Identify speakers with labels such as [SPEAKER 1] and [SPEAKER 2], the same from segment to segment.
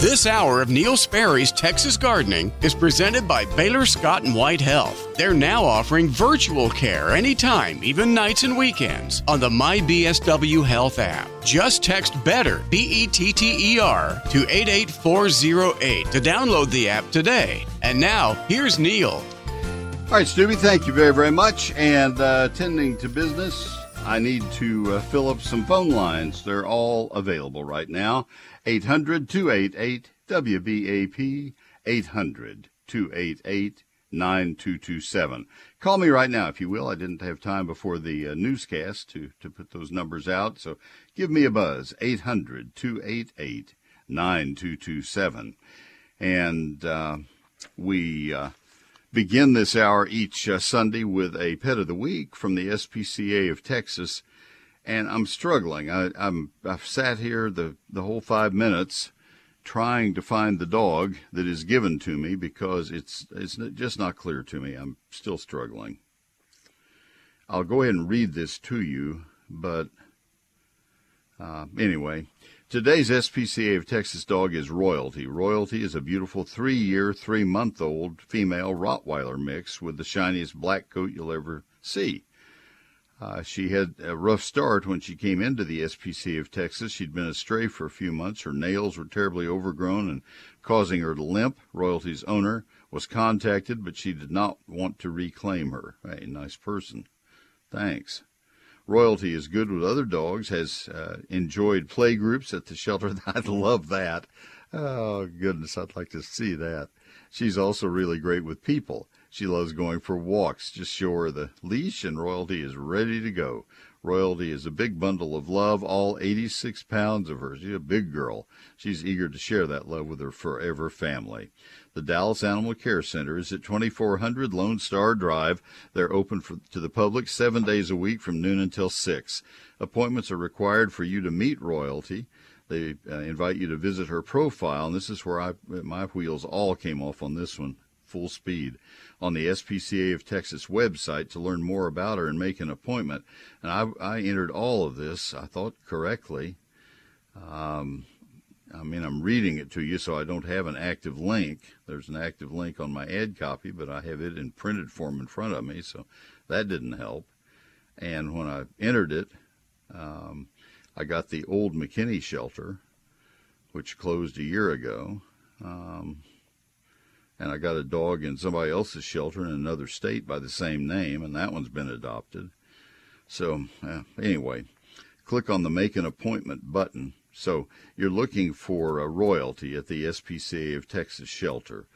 [SPEAKER 1] This hour of Neil Sperry's Texas Gardening is presented by Baylor Scott and White Health. They're now offering virtual care anytime, even nights and weekends, on the MyBSW Health app. Just text BETTER, B E T T E R, to 88408 to download the app today. And now, here's Neil.
[SPEAKER 2] All right, Stubby, thank you very, very much. And uh, to business, I need to uh, fill up some phone lines. They're all available right now. 800 288 WBAP, 800 288 9227. Call me right now, if you will. I didn't have time before the uh, newscast to, to put those numbers out, so give me a buzz, 800 288 9227. And uh, we uh, begin this hour each uh, Sunday with a pet of the week from the SPCA of Texas and I'm struggling. I, I'm I've sat here the the whole five minutes trying to find the dog that is given to me because it's it's just not clear to me. I'm still struggling. I'll go ahead and read this to you, but uh, anyway, today's SPCA of Texas dog is Royalty. Royalty is a beautiful three-year, three-month-old female Rottweiler mix with the shiniest black coat you'll ever see. Uh, she had a rough start when she came into the SPCA of Texas. She'd been astray for a few months. Her nails were terribly overgrown and causing her to limp. Royalty's owner was contacted, but she did not want to reclaim her. Hey, nice person. Thanks. Royalty is good with other dogs, has uh, enjoyed play groups at the shelter. I'd love that. Oh, goodness, I'd like to see that. She's also really great with people. She loves going for walks. Just show her the leash and Royalty is ready to go. Royalty is a big bundle of love, all 86 pounds of her. She's a big girl. She's eager to share that love with her forever family. The Dallas Animal Care Center is at 2400 Lone Star Drive. They're open for, to the public seven days a week from noon until 6. Appointments are required for you to meet Royalty. They uh, invite you to visit her profile, and this is where I, my wheels all came off on this one full speed on the SPCA of Texas website to learn more about her and make an appointment. And I, I entered all of this, I thought correctly. Um, I mean, I'm reading it to you, so I don't have an active link. There's an active link on my ad copy, but I have it in printed form in front of me, so that didn't help. And when I entered it, um, I got the old McKinney shelter, which closed a year ago. Um, and I got a dog in somebody else's shelter in another state by the same name, and that one's been adopted. So, uh, anyway, click on the Make an Appointment button. So, you're looking for a royalty at the SPCA of Texas shelter,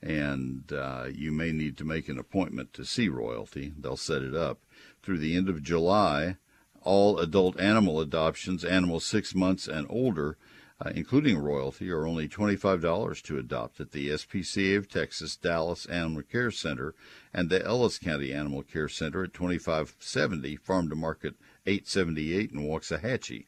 [SPEAKER 2] and uh, you may need to make an appointment to see royalty. They'll set it up. Through the end of July, all adult animal adoptions, animals six months and older, uh, including royalty, are only $25 to adopt at the SPCA of Texas Dallas Animal Care Center and the Ellis County Animal Care Center at 2570 Farm to Market 878 in Waxahachie.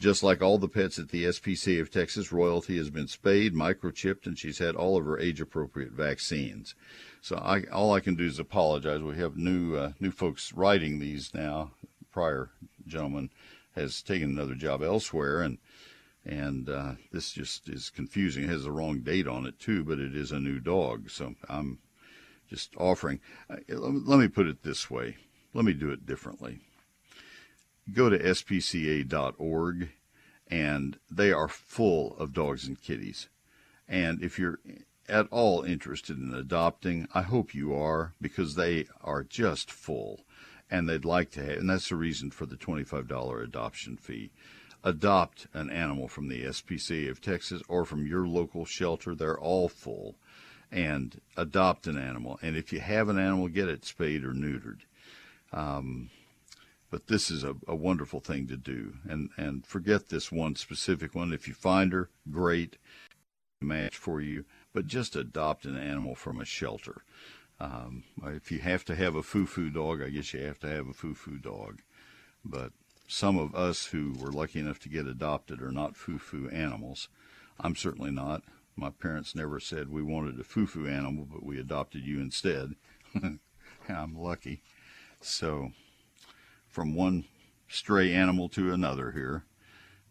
[SPEAKER 2] Just like all the pets at the SPCA of Texas, Royalty has been spayed, microchipped, and she's had all of her age-appropriate vaccines. So I, all I can do is apologize. We have new uh, new folks writing these now. Prior gentleman has taken another job elsewhere, and and uh, this just is confusing. It has the wrong date on it too, but it is a new dog. So I'm just offering. Uh, let me put it this way. Let me do it differently. Go to spca.org, and they are full of dogs and kitties. And if you're at all interested in adopting, I hope you are because they are just full, and they'd like to have. And that's the reason for the $25 adoption fee adopt an animal from the SPCA of Texas or from your local shelter. They're all full. And adopt an animal. And if you have an animal, get it spayed or neutered. Um, but this is a, a wonderful thing to do. And, and forget this one specific one. If you find her, great match for you. But just adopt an animal from a shelter. Um, if you have to have a foo-foo dog, I guess you have to have a foo-foo dog. But some of us who were lucky enough to get adopted are not foo-foo animals. I'm certainly not. My parents never said we wanted a foo-foo animal, but we adopted you instead. I'm lucky. So, from one stray animal to another here.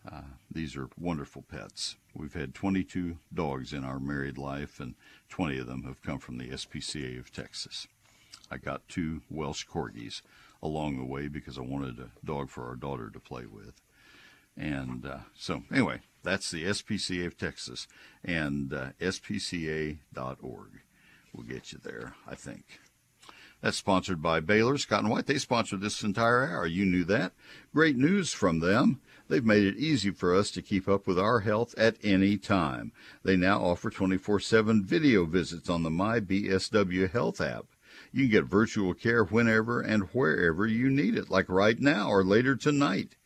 [SPEAKER 2] Uh, these are wonderful pets. We've had 22 dogs in our married life, and 20 of them have come from the SPCA of Texas. I got two Welsh Corgis along the way because I wanted a dog for our daughter to play with. And uh, so, anyway, that's the SPCA of Texas and uh, spca.org will get you there, I think. That's sponsored by Baylor Scott and White. They sponsored this entire hour. You knew that. Great news from them. They've made it easy for us to keep up with our health at any time. They now offer 24 7 video visits on the My BSW Health app. You can get virtual care whenever and wherever you need it, like right now or later tonight.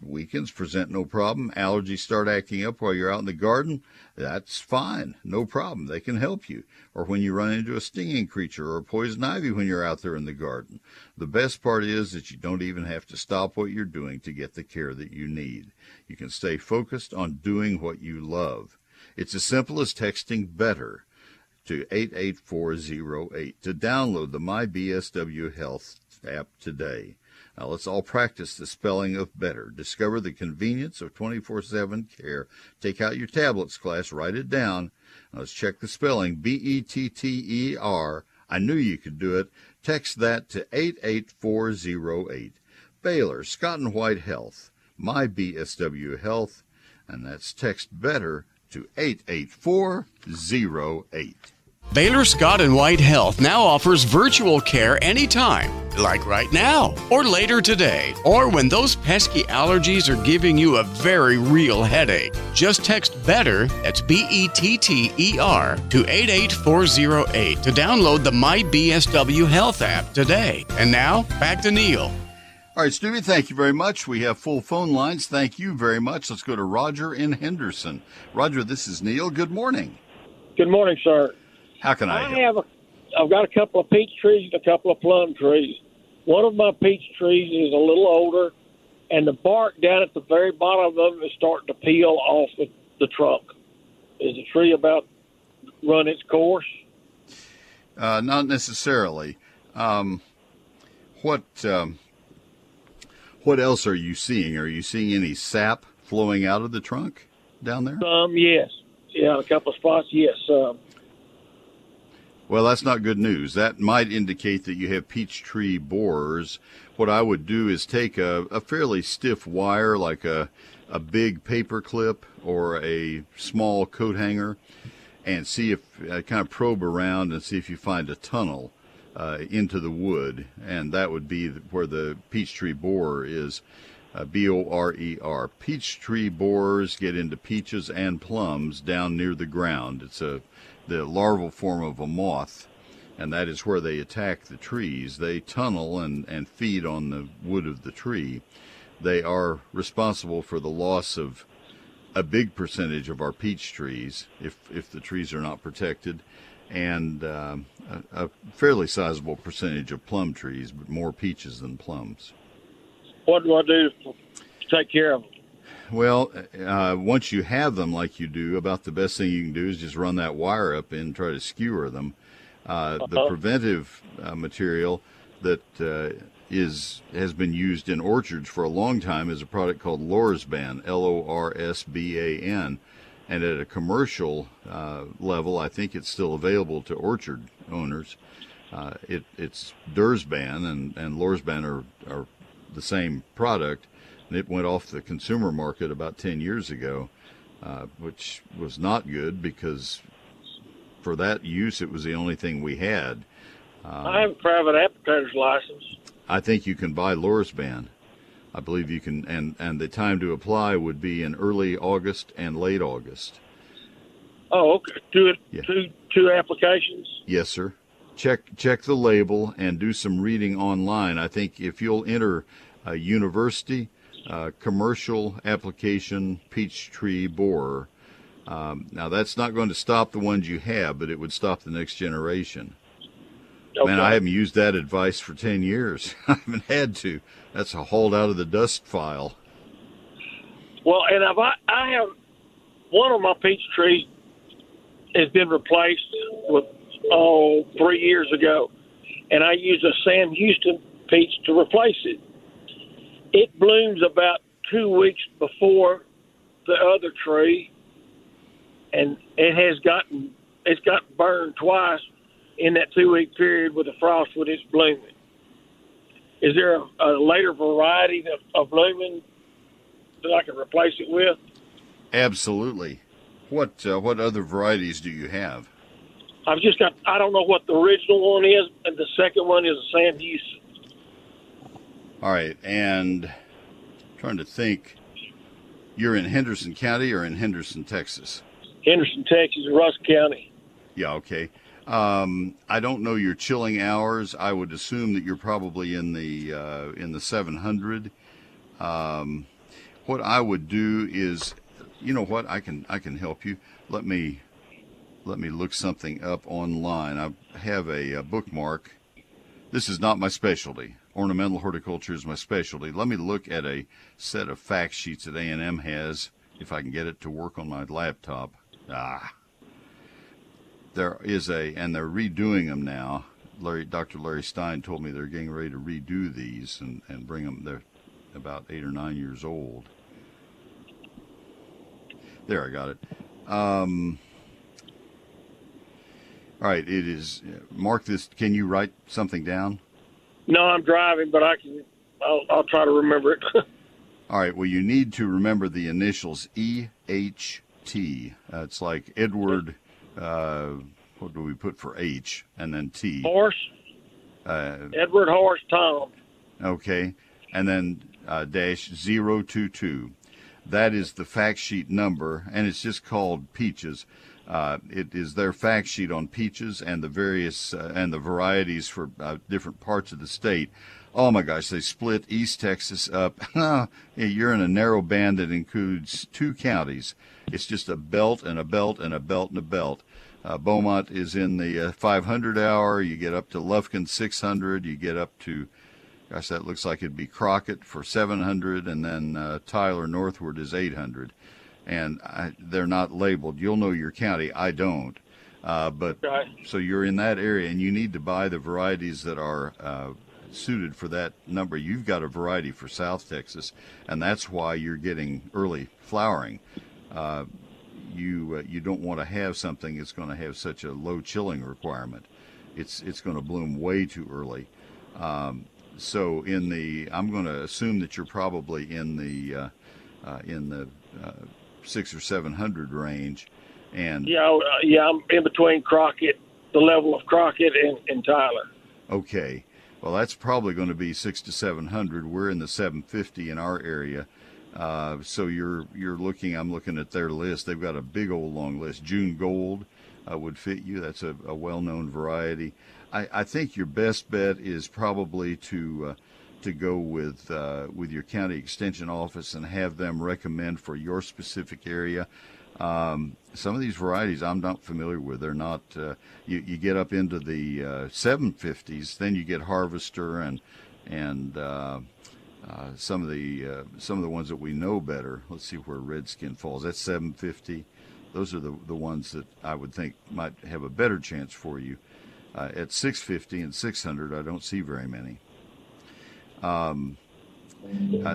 [SPEAKER 2] Weekends present no problem. Allergies start acting up while you're out in the garden. That's fine. No problem. They can help you. Or when you run into a stinging creature or poison ivy when you're out there in the garden. The best part is that you don't even have to stop what you're doing to get the care that you need. You can stay focused on doing what you love. It's as simple as texting better to 88408 to download the MyBSW Health app today. Now let's all practice the spelling of better. Discover the convenience of 24 7 care. Take out your tablets, class, write it down. Now let's check the spelling B E T T E R. I knew you could do it. Text that to 88408. Baylor, Scott and White Health, my BSW Health, and that's text better to 88408.
[SPEAKER 1] Baylor Scott and White Health now offers virtual care anytime, like right now, or later today, or when those pesky allergies are giving you a very real headache. Just text BETTER, that's B E T T E R, to 88408 to download the My BSW Health app today. And now, back to Neil.
[SPEAKER 2] All right, Stevie, thank you very much. We have full phone lines. Thank you very much. Let's go to Roger in Henderson. Roger, this is Neil. Good morning.
[SPEAKER 3] Good morning, sir.
[SPEAKER 2] How can I,
[SPEAKER 3] I have a, I've got a couple of peach trees and a couple of plum trees. One of my peach trees is a little older, and the bark down at the very bottom of them is starting to peel off the, the trunk. Is the tree about run its course?
[SPEAKER 2] Uh, not necessarily. Um, what um, what else are you seeing? Are you seeing any sap flowing out of the trunk down there?
[SPEAKER 3] Um, yes. Yeah, a couple of spots. Yes. Um,
[SPEAKER 2] well, that's not good news. That might indicate that you have peach tree borers. What I would do is take a, a fairly stiff wire, like a, a big paper clip or a small coat hanger, and see if uh, kind of probe around and see if you find a tunnel uh, into the wood, and that would be where the peach tree borer is. Uh, B O R E R. Peach tree borers get into peaches and plums down near the ground. It's a the larval form of a moth, and that is where they attack the trees. They tunnel and, and feed on the wood of the tree. They are responsible for the loss of a big percentage of our peach trees if, if the trees are not protected, and uh, a, a fairly sizable percentage of plum trees, but more peaches than plums.
[SPEAKER 3] What do I do to take care of them?
[SPEAKER 2] Well, uh, once you have them like you do, about the best thing you can do is just run that wire up and try to skewer them. Uh, the uh-huh. preventive uh, material that uh, is has been used in orchards for a long time is a product called Lorsban, L-O-R-S-B-A-N, and at a commercial uh, level, I think it's still available to orchard owners. Uh, it, it's Dursban and and Lorsban are are the same product it went off the consumer market about 10 years ago, uh, which was not good because for that use, it was the only thing we had.
[SPEAKER 3] Um, I have a private applicator's license.
[SPEAKER 2] I think you can buy Lorsban. I believe you can, and, and the time to apply would be in early August and late August.
[SPEAKER 3] Oh, okay. Two, yeah. two, two applications?
[SPEAKER 2] Yes, sir. Check check the label and do some reading online. I think if you'll enter a university uh, commercial application peach tree borer. Um, now that's not going to stop the ones you have, but it would stop the next generation. Okay. Man, I haven't used that advice for ten years. I haven't had to. That's a hauled out of the dust file.
[SPEAKER 3] Well, and I've, I have one of my peach trees has been replaced with oh three years ago, and I used a Sam Houston peach to replace it it blooms about two weeks before the other tree, and it has gotten it's got burned twice in that two week period with the frost when it's blooming. Is there a, a later variety of, of blooming that I can replace it with?
[SPEAKER 2] Absolutely. What uh, what other varieties do you have?
[SPEAKER 3] I've just got I don't know what the original one is, and the second one is a Sam Houston.
[SPEAKER 2] All right, and trying to think. You're in Henderson County or in Henderson, Texas?
[SPEAKER 3] Henderson, Texas, Rusk County.
[SPEAKER 2] Yeah, okay. Um, I don't know your chilling hours. I would assume that you're probably in the uh, in the 700. Um, what I would do is, you know what? I can I can help you. Let me let me look something up online. I have a, a bookmark. This is not my specialty. Ornamental horticulture is my specialty. Let me look at a set of fact sheets that A&M has, if I can get it to work on my laptop. Ah, there is a, and they're redoing them now. Larry, Dr. Larry Stein told me they're getting ready to redo these and, and bring them. They're about eight or nine years old. There, I got it. Um, all right, it is. Mark this. Can you write something down?
[SPEAKER 3] No, I'm driving, but I can. I'll, I'll try to remember it.
[SPEAKER 2] All right. Well, you need to remember the initials E H T. Uh, it's like Edward. Uh, what do we put for H and then T?
[SPEAKER 3] Horse.
[SPEAKER 2] Uh,
[SPEAKER 3] Edward Horse Tom.
[SPEAKER 2] okay, and then uh, dash zero two two. That is the fact sheet number, and it's just called peaches. Uh, it is their fact sheet on peaches and the various uh, and the varieties for uh, different parts of the state. Oh my gosh, they split East Texas up. You're in a narrow band that includes two counties. It's just a belt and a belt and a belt and a belt. Uh, Beaumont is in the uh, 500 hour. You get up to Lufkin 600. You get up to, gosh, that looks like it'd be Crockett for 700, and then uh, Tyler northward is 800 and I, they're not labeled. You'll know your county. I don't. Uh, but
[SPEAKER 3] Right.
[SPEAKER 2] so you're in that area, and you need to buy the varieties that are uh, suited for that number. You've got a variety for South Texas, and that's why you're getting early flowering. Uh, you uh, you don't want to have something that's going to have such a low chilling requirement. It's it's going to bloom way too early. Um, so in the I'm going to assume that you're probably in the uh, uh, in the uh, six or seven hundred range, and
[SPEAKER 3] Yeah, uh, yeah, I'm in between Crockett, the level of Crockett and, and Tyler.
[SPEAKER 2] okay, well that's probably going to be six to seven hundred. We're in the seven fifty in our area, uh, so you're you're looking. I'm looking at their list. They've got a big old long list. June Gold uh, would fit you. That's a, a well-known variety. I, I think your best bet is probably to uh, to go with uh, with your county extension office and have them recommend for your specific area. Um, some of these varieties I'm not familiar with. They're not. Uh, you, you get up into the uh, 750s, then you get Harvester and and uh, uh, some of the uh, some of the ones that we know better. Let's see where Redskin falls. That's 750. Those are the the ones that I would think might have a better chance for you. At 650 and 600, I don't see very many. Um,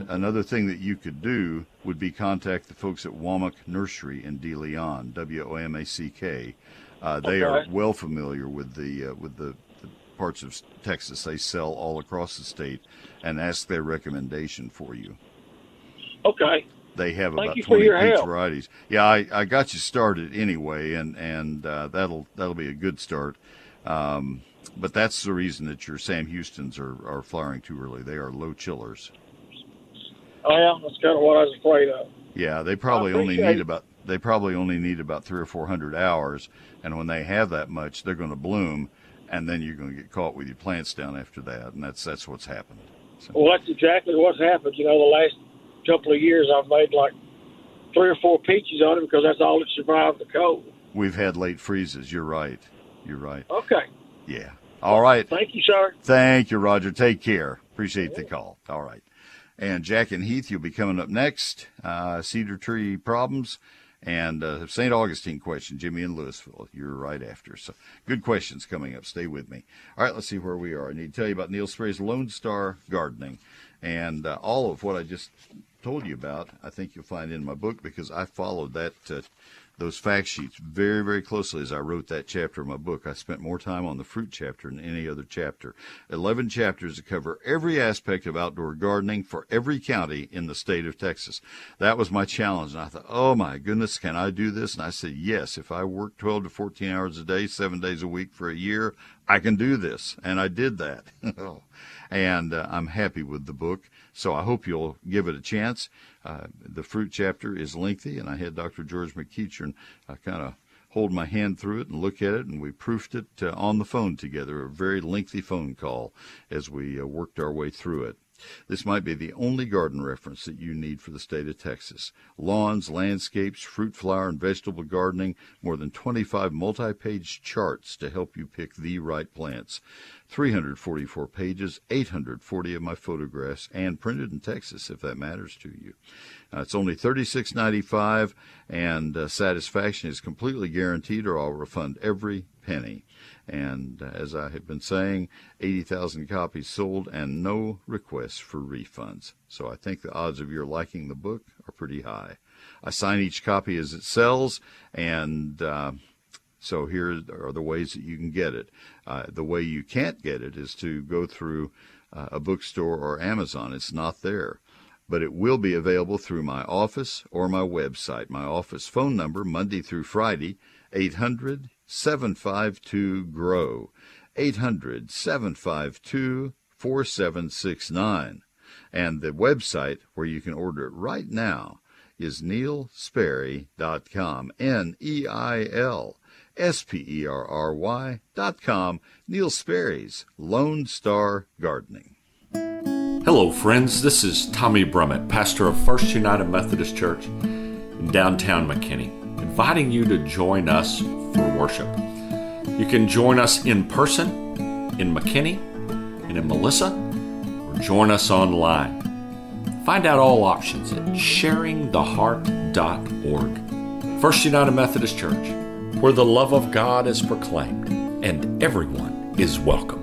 [SPEAKER 2] another thing that you could do would be contact the folks at Womack Nursery in De Leon, W O M A C K. Uh, they are well familiar with the uh, with the, the parts of Texas they sell all across the state, and ask their recommendation for you.
[SPEAKER 3] Okay.
[SPEAKER 2] They have
[SPEAKER 3] Thank
[SPEAKER 2] about 20 peach
[SPEAKER 3] help.
[SPEAKER 2] varieties. Yeah, I, I got you started anyway, and and uh, that'll that'll be a good start. Um, but that's the reason that your Sam Houston's are, are flowering too early. They are low chillers.
[SPEAKER 3] Oh, yeah, that's kind of what I was afraid of.
[SPEAKER 2] Yeah, they probably only need about they probably only need about three or four hundred hours, and when they have that much, they're going to bloom, and then you're going to get caught with your plants down after that, and that's that's what's happened. So,
[SPEAKER 3] Well, that's exactly what's happened. You know, the last couple of years, I've made like three or four peaches on them because that's all that survived the cold.
[SPEAKER 2] we've had late freezes. You're right. You're right.
[SPEAKER 3] Okay.
[SPEAKER 2] Yeah. All right.
[SPEAKER 3] Thank you, sir.
[SPEAKER 2] Thank you, Roger. Take care. Appreciate the call. All right. And Jack and Heath, you'll be coming up next. Uh, Cedar Tree Problems and uh, St. Augustine question. Jimmy in Louisville. You're right after. So good questions coming up. Stay with me. All right. Let's see where we are. I need to tell you about Neil Sperry's Lone Star Gardening and uh, all of what I just told you about, I think you'll find in my book because I followed that uh, those fact sheets very, very closely as I wrote that chapter of my book. I spent more time on the fruit chapter than any other chapter. 11 chapters that cover every aspect of outdoor gardening for every county in the state of Texas. That was my challenge. And I thought, oh my goodness, can I do this? And I said, yes, if I work 12 to 14 hours a day, seven days a week for a year, I can do this. And I did that. and uh, I'm happy with the book. So I hope you'll give it a chance. Uh, the fruit chapter is lengthy, and I had Dr. George McEachern uh, kind of hold my hand through it and look at it, and we proofed it uh, on the phone together, a very lengthy phone call as we uh, worked our way through it. This might be the only garden reference that you need for the state of Texas. Lawns, landscapes, fruit, flower, and vegetable gardening, more than 25 multi page charts to help you pick the right plants. 344 pages, 840 of my photographs, and printed in Texas if that matters to you. Uh, it's only $36.95, and uh, satisfaction is completely guaranteed, or I'll refund every penny. And uh, as I have been saying, 80,000 copies sold and no requests for refunds. So I think the odds of your liking the book are pretty high. I sign each copy as it sells, and uh, so here are the ways that you can get it. Uh, the way you can't get it is to go through uh, a bookstore or Amazon. It's not there. But it will be available through my office or my website. My office phone number, Monday through Friday, 800 752 GROW. 800 752 4769. And the website where you can order it right now is neilsperry.com. N E I L S P E R R Y dot com. Neil Sperry's Lone Star Gardening.
[SPEAKER 4] Hello, friends. This is Tommy Brummett, pastor of First United Methodist Church in downtown McKinney, inviting you to join us for worship. You can join us in person in McKinney and in Melissa, or join us online. Find out all options at sharingtheheart.org. First United Methodist Church, where the love of God is proclaimed and everyone is welcome.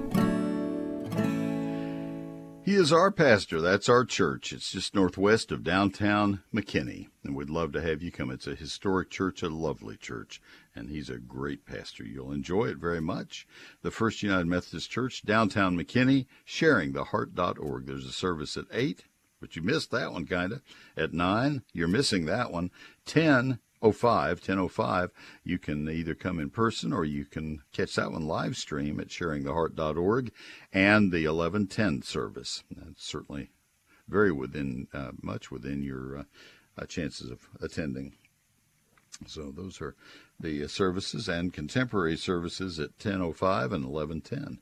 [SPEAKER 2] He is our pastor. That's our church. It's just northwest of downtown McKinney, and we'd love to have you come. It's a historic church, a lovely church, and he's a great pastor. You'll enjoy it very much. The First United Methodist Church, downtown McKinney, sharingtheheart.org. There's a service at 8, but you missed that one, kind of. At 9, you're missing that one. 10, 05, 1005, you can either come in person or you can catch that one live stream at sharingtheheart.org and the 1110 service. That's certainly very within, uh, much within your uh, uh, chances of attending. So those are the uh, services and contemporary services at 1005 and 1110.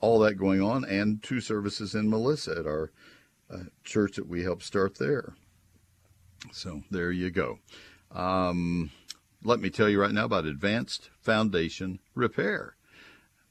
[SPEAKER 2] All that going on and two services in Melissa at our uh, church that we helped start there. So there you go. Um, let me tell you right now about Advanced Foundation Repair.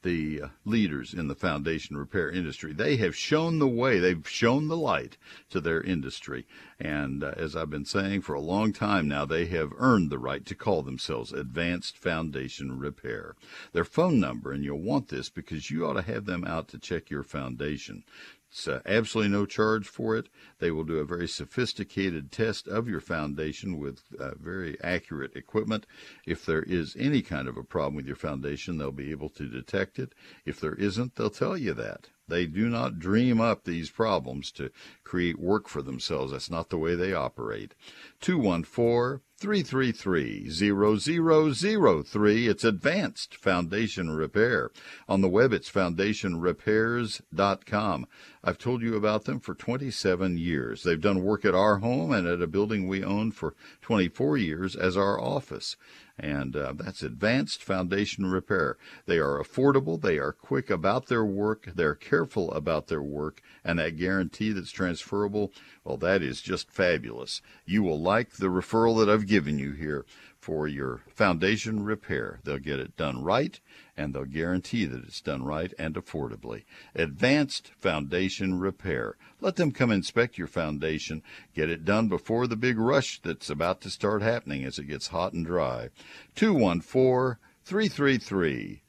[SPEAKER 2] The uh, leaders in the foundation repair industry. They have shown the way. They've shown the light to their industry. And uh, as I've been saying for a long time now, they have earned the right to call themselves Advanced Foundation Repair. Their phone number, and you'll want this because you ought to have them out to check your foundation. It's uh, absolutely no charge for it. They will do a very sophisticated test of your foundation with uh, very accurate equipment. If there is any kind of a problem with your foundation, they'll be able to detect it. If there isn't, they'll tell you that. They do not dream up these problems to create work for themselves. That's not the way they operate. 214 333 0003. It's Advanced Foundation Repair. On the web, it's foundationrepairs.com. I've told you about them for 27 years. They've done work at our home and at a building we own for 24 years as our office and uh, that's advanced foundation repair. They are affordable, they are quick about their work, they're careful about their work, and that guarantee that's transferable, well, that is just fabulous. You will like the referral that I've given you here for your foundation repair. They'll get it done right and they'll guarantee that it's done right and affordably. Advanced Foundation Repair. Let them come inspect your foundation. Get it done before the big rush that's about to start happening as it gets hot and dry. 214 333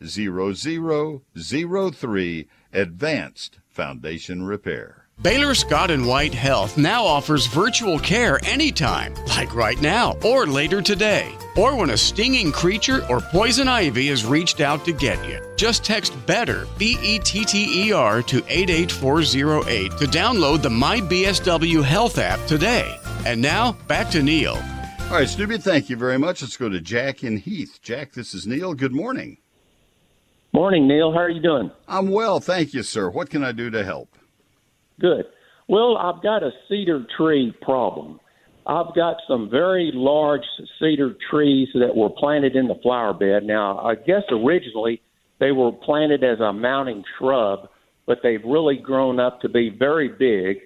[SPEAKER 2] 0003 Advanced Foundation Repair.
[SPEAKER 1] Baylor Scott and White Health now offers virtual care anytime, like right now or later today, or when a stinging creature or poison ivy has reached out to get you. Just text BETTER, B E T T E R, to 88408 to download the MyBSW Health app today. And now, back to Neil.
[SPEAKER 2] All right, Snoopy, thank you very much. Let's go to Jack in Heath. Jack, this is Neil. Good morning.
[SPEAKER 5] Morning, Neil. How are you doing?
[SPEAKER 2] I'm well, thank you, sir. What can I do to help?
[SPEAKER 5] Good. Well, I've got a cedar tree problem. I've got some very large cedar trees that were planted in the flower bed. Now, I guess originally they were planted as a mounting shrub, but they've really grown up to be very big.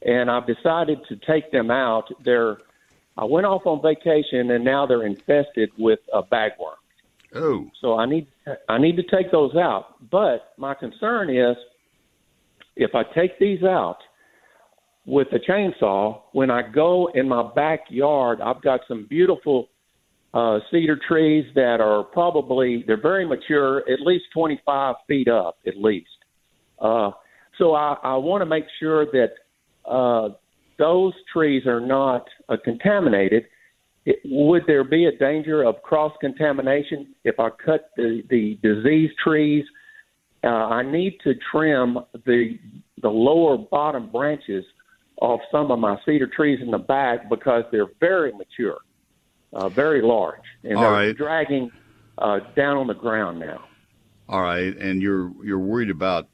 [SPEAKER 5] And I've decided to take them out. They're I went off on vacation and now they're infested with a bagworm.
[SPEAKER 2] Oh.
[SPEAKER 5] So I need I need to take those out. But my concern is if I take these out with a chainsaw, when I go in my backyard, I've got some beautiful uh, cedar trees that are probably they're very mature, at least 25 feet up, at least. Uh, so I, I want to make sure that uh, those trees are not uh, contaminated. It, would there be a danger of cross contamination if I cut the, the diseased trees? Uh, I need to trim the the lower bottom branches of some of my cedar trees in the back because they're very mature, uh, very large, and
[SPEAKER 2] All
[SPEAKER 5] they're
[SPEAKER 2] right.
[SPEAKER 5] dragging uh, down on the ground now.
[SPEAKER 2] All right, and you're you're worried about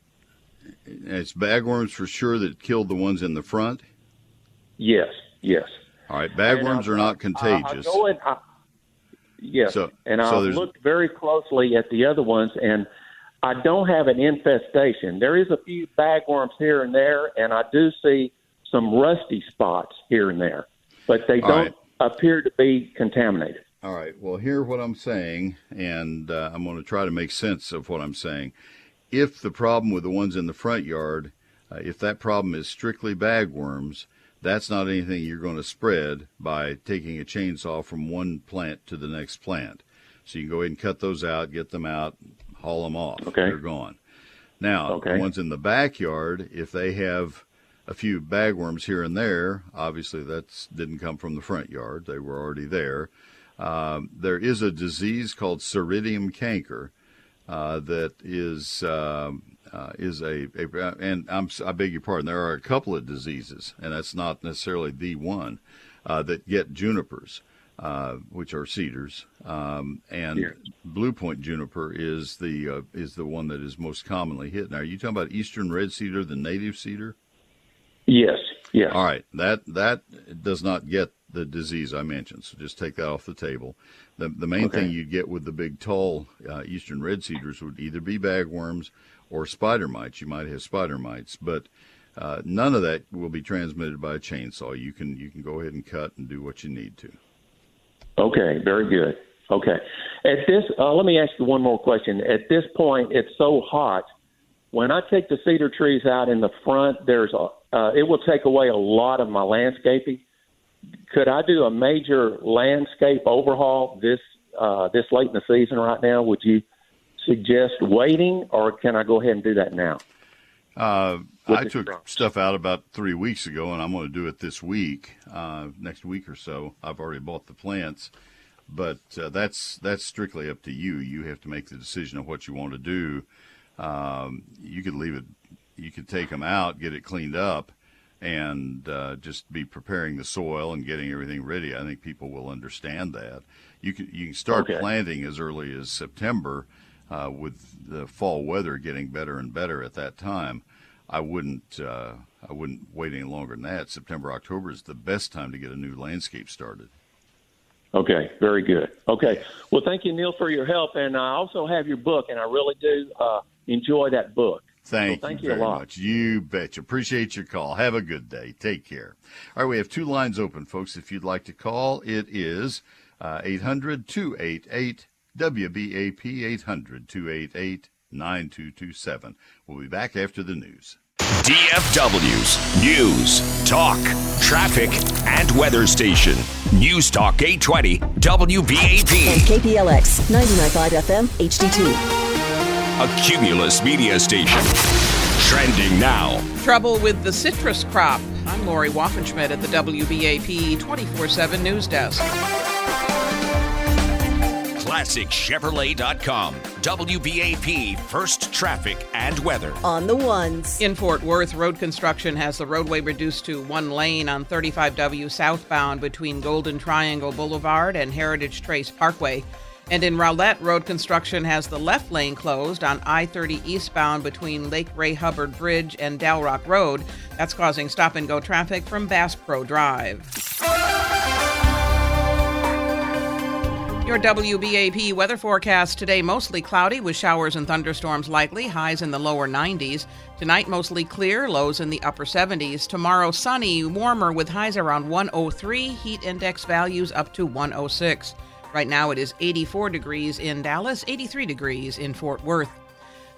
[SPEAKER 2] it's bagworms for sure that killed the ones in the front.
[SPEAKER 5] Yes, yes.
[SPEAKER 2] All right, bagworms
[SPEAKER 5] I-
[SPEAKER 2] are not contagious.
[SPEAKER 5] I and I, yes,
[SPEAKER 2] So-
[SPEAKER 5] and
[SPEAKER 2] so
[SPEAKER 5] I looked very closely at the other ones, and I don't have an infestation. There is a few bagworms here and there, and I do see some rusty spots here and there, but they
[SPEAKER 2] All
[SPEAKER 5] don't
[SPEAKER 2] right.
[SPEAKER 5] appear to be contaminated.
[SPEAKER 2] All right. Well, hear what I'm saying, and uh, I'm going to try to make sense of what I'm saying. If the problem with the ones in the front yard, uh, if that problem is strictly bagworms, that's not anything you're going to spread by taking a chainsaw from one plant to the next plant. So you can go ahead and cut those out, get them out, haul them off.
[SPEAKER 5] Okay.
[SPEAKER 2] They're gone. Now,
[SPEAKER 5] Okay.
[SPEAKER 2] the ones in the backyard, if they have a few bagworms here and there, obviously that didn't come from the front yard. They were already there. Um, there is a disease called Seiridium canker uh, that is um uh, is a, a and I'm I beg your pardon. There are a couple of diseases, and that's not necessarily the one uh, that get junipers, uh, which are cedars, um, and
[SPEAKER 5] Here.
[SPEAKER 2] blue point juniper is the uh, is the one that is most commonly hit. Now, are you talking about eastern red cedar, the native cedar?
[SPEAKER 5] Yes, yes.
[SPEAKER 2] All right, that that does not get the disease I mentioned, so just take that off the table. The the main
[SPEAKER 5] Okay.
[SPEAKER 2] thing you'd get with the big tall uh, eastern red cedars would either be bagworms or spider mites. You might have spider mites, but uh, none of that will be transmitted by a chainsaw. You can you can go ahead and cut and do what you need to.
[SPEAKER 5] Okay, very good. Okay. At this, uh, let me ask you one more question. At this point, it's so hot. When I take the cedar trees out in the front, there's a, uh, it will take away a lot of my landscaping. Could I do a major landscape overhaul this uh, this late in the season right now? Would you suggest waiting, or can I go ahead and do that now?
[SPEAKER 2] I took
[SPEAKER 5] trucks.
[SPEAKER 2] stuff out about three weeks ago, and I'm going to do it this week, uh, next week or so. I've already bought the plants, but uh, that's that's strictly up to you. You have to make the decision of what you want to do. Um, you could leave it, you could take them out, get it cleaned up, and uh, just be preparing the soil and getting everything ready. I think people will understand that. You can you can start
[SPEAKER 5] Okay.
[SPEAKER 2] planting as early as September, uh, with the fall weather getting better and better at that time. I wouldn't uh, I wouldn't wait any longer than that. September October is the best time to get a new landscape started.
[SPEAKER 5] Okay, very good. Okay, well, thank you, Neil, for your help, and I also have your book, and I really do uh, enjoy that book.
[SPEAKER 2] Thank,
[SPEAKER 5] So thank
[SPEAKER 2] you
[SPEAKER 5] you a
[SPEAKER 2] very
[SPEAKER 5] lot.
[SPEAKER 2] much. You betcha. Appreciate your call. Have a good day. Take care. All right, we have two lines open, folks. If you'd like to call, it is uh, 800 288 WBAP 800 288 9227. We'll be back after the news.
[SPEAKER 6] DFW's News, Talk, Traffic, and Weather Station. News Talk 820 WBAP.
[SPEAKER 7] and KPLX 99.5 FM HD2.
[SPEAKER 6] A Cumulus media station. Trending now.
[SPEAKER 7] Trouble with the citrus crop. I'm Lori Waffenschmidt at the WBAP 24 7 News Desk.
[SPEAKER 6] ClassicChevrolet.com. WBAP First Traffic and Weather.
[SPEAKER 8] On the ones.
[SPEAKER 7] In Fort Worth, road construction has the roadway reduced to one lane on 35W southbound between Golden Triangle Boulevard and Heritage Trace Parkway. And in Rowlett, road construction has the left lane closed on I 30 eastbound between Lake Ray Hubbard Bridge and Dalrock Road. That's causing stop and go traffic from Bass Pro Drive. Your WBAP weather forecast today mostly cloudy with showers and thunderstorms likely, highs in the lower 90s. Tonight mostly clear, lows in the upper 70s. Tomorrow sunny, warmer with highs around 103, heat index values up to 106. Right now it is 84 degrees in Dallas, 83 degrees in Fort Worth.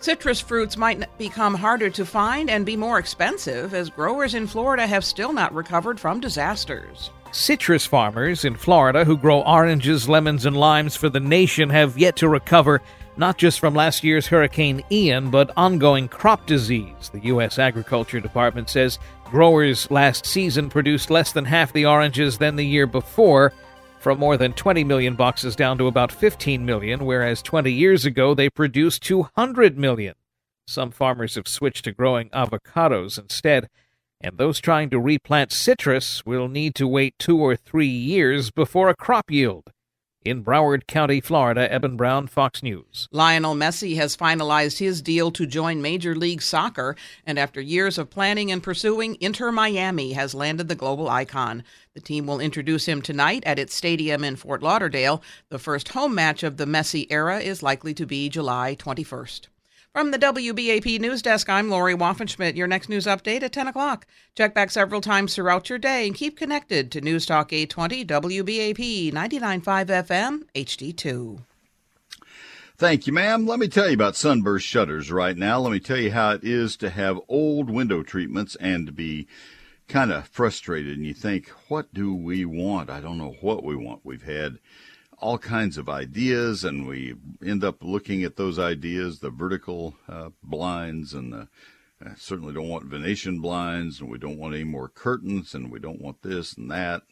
[SPEAKER 7] Citrus fruits might become harder to find and be more expensive as growers in Florida have still not recovered from disasters.
[SPEAKER 9] Citrus farmers in Florida who grow oranges, lemons, and limes for the nation have yet to recover not just from last year's Hurricane Ian, but ongoing crop disease. The U.S. Agriculture Department says growers last season produced less than half the oranges than the year before, from more than 20 million boxes down to about 15 million, whereas 20 years ago they produced 200 million. Some farmers have switched to growing avocados instead and those trying to replant citrus will need to wait two or three years before a crop yield. In Broward County, Florida, Eben Brown, Fox News.
[SPEAKER 7] Lionel Messi has finalized his deal to join Major League Soccer, and after years of planning and pursuing, Inter Miami has landed the global icon. The team will introduce him tonight at its stadium in Fort Lauderdale. The first home match of the Messi era is likely to be July 21st. From the WBAP News Desk, I'm Lori Waffenschmidt. Your next news update at 10 o'clock. Check back several times throughout your day and keep connected to News Talk 820 WBAP 99.5 FM HD2.
[SPEAKER 2] Thank you, ma'am. Let me tell you about Sunburst Shutters right now. Let me tell you how it is to have old window treatments and to be kind of frustrated and you think, what do we want? I don't know what we want. We've had all kinds of ideas, and we end up looking at those ideas the vertical uh, blinds, and the, uh, certainly don't want Venetian blinds, and we don't want any more curtains, and we don't want this and that.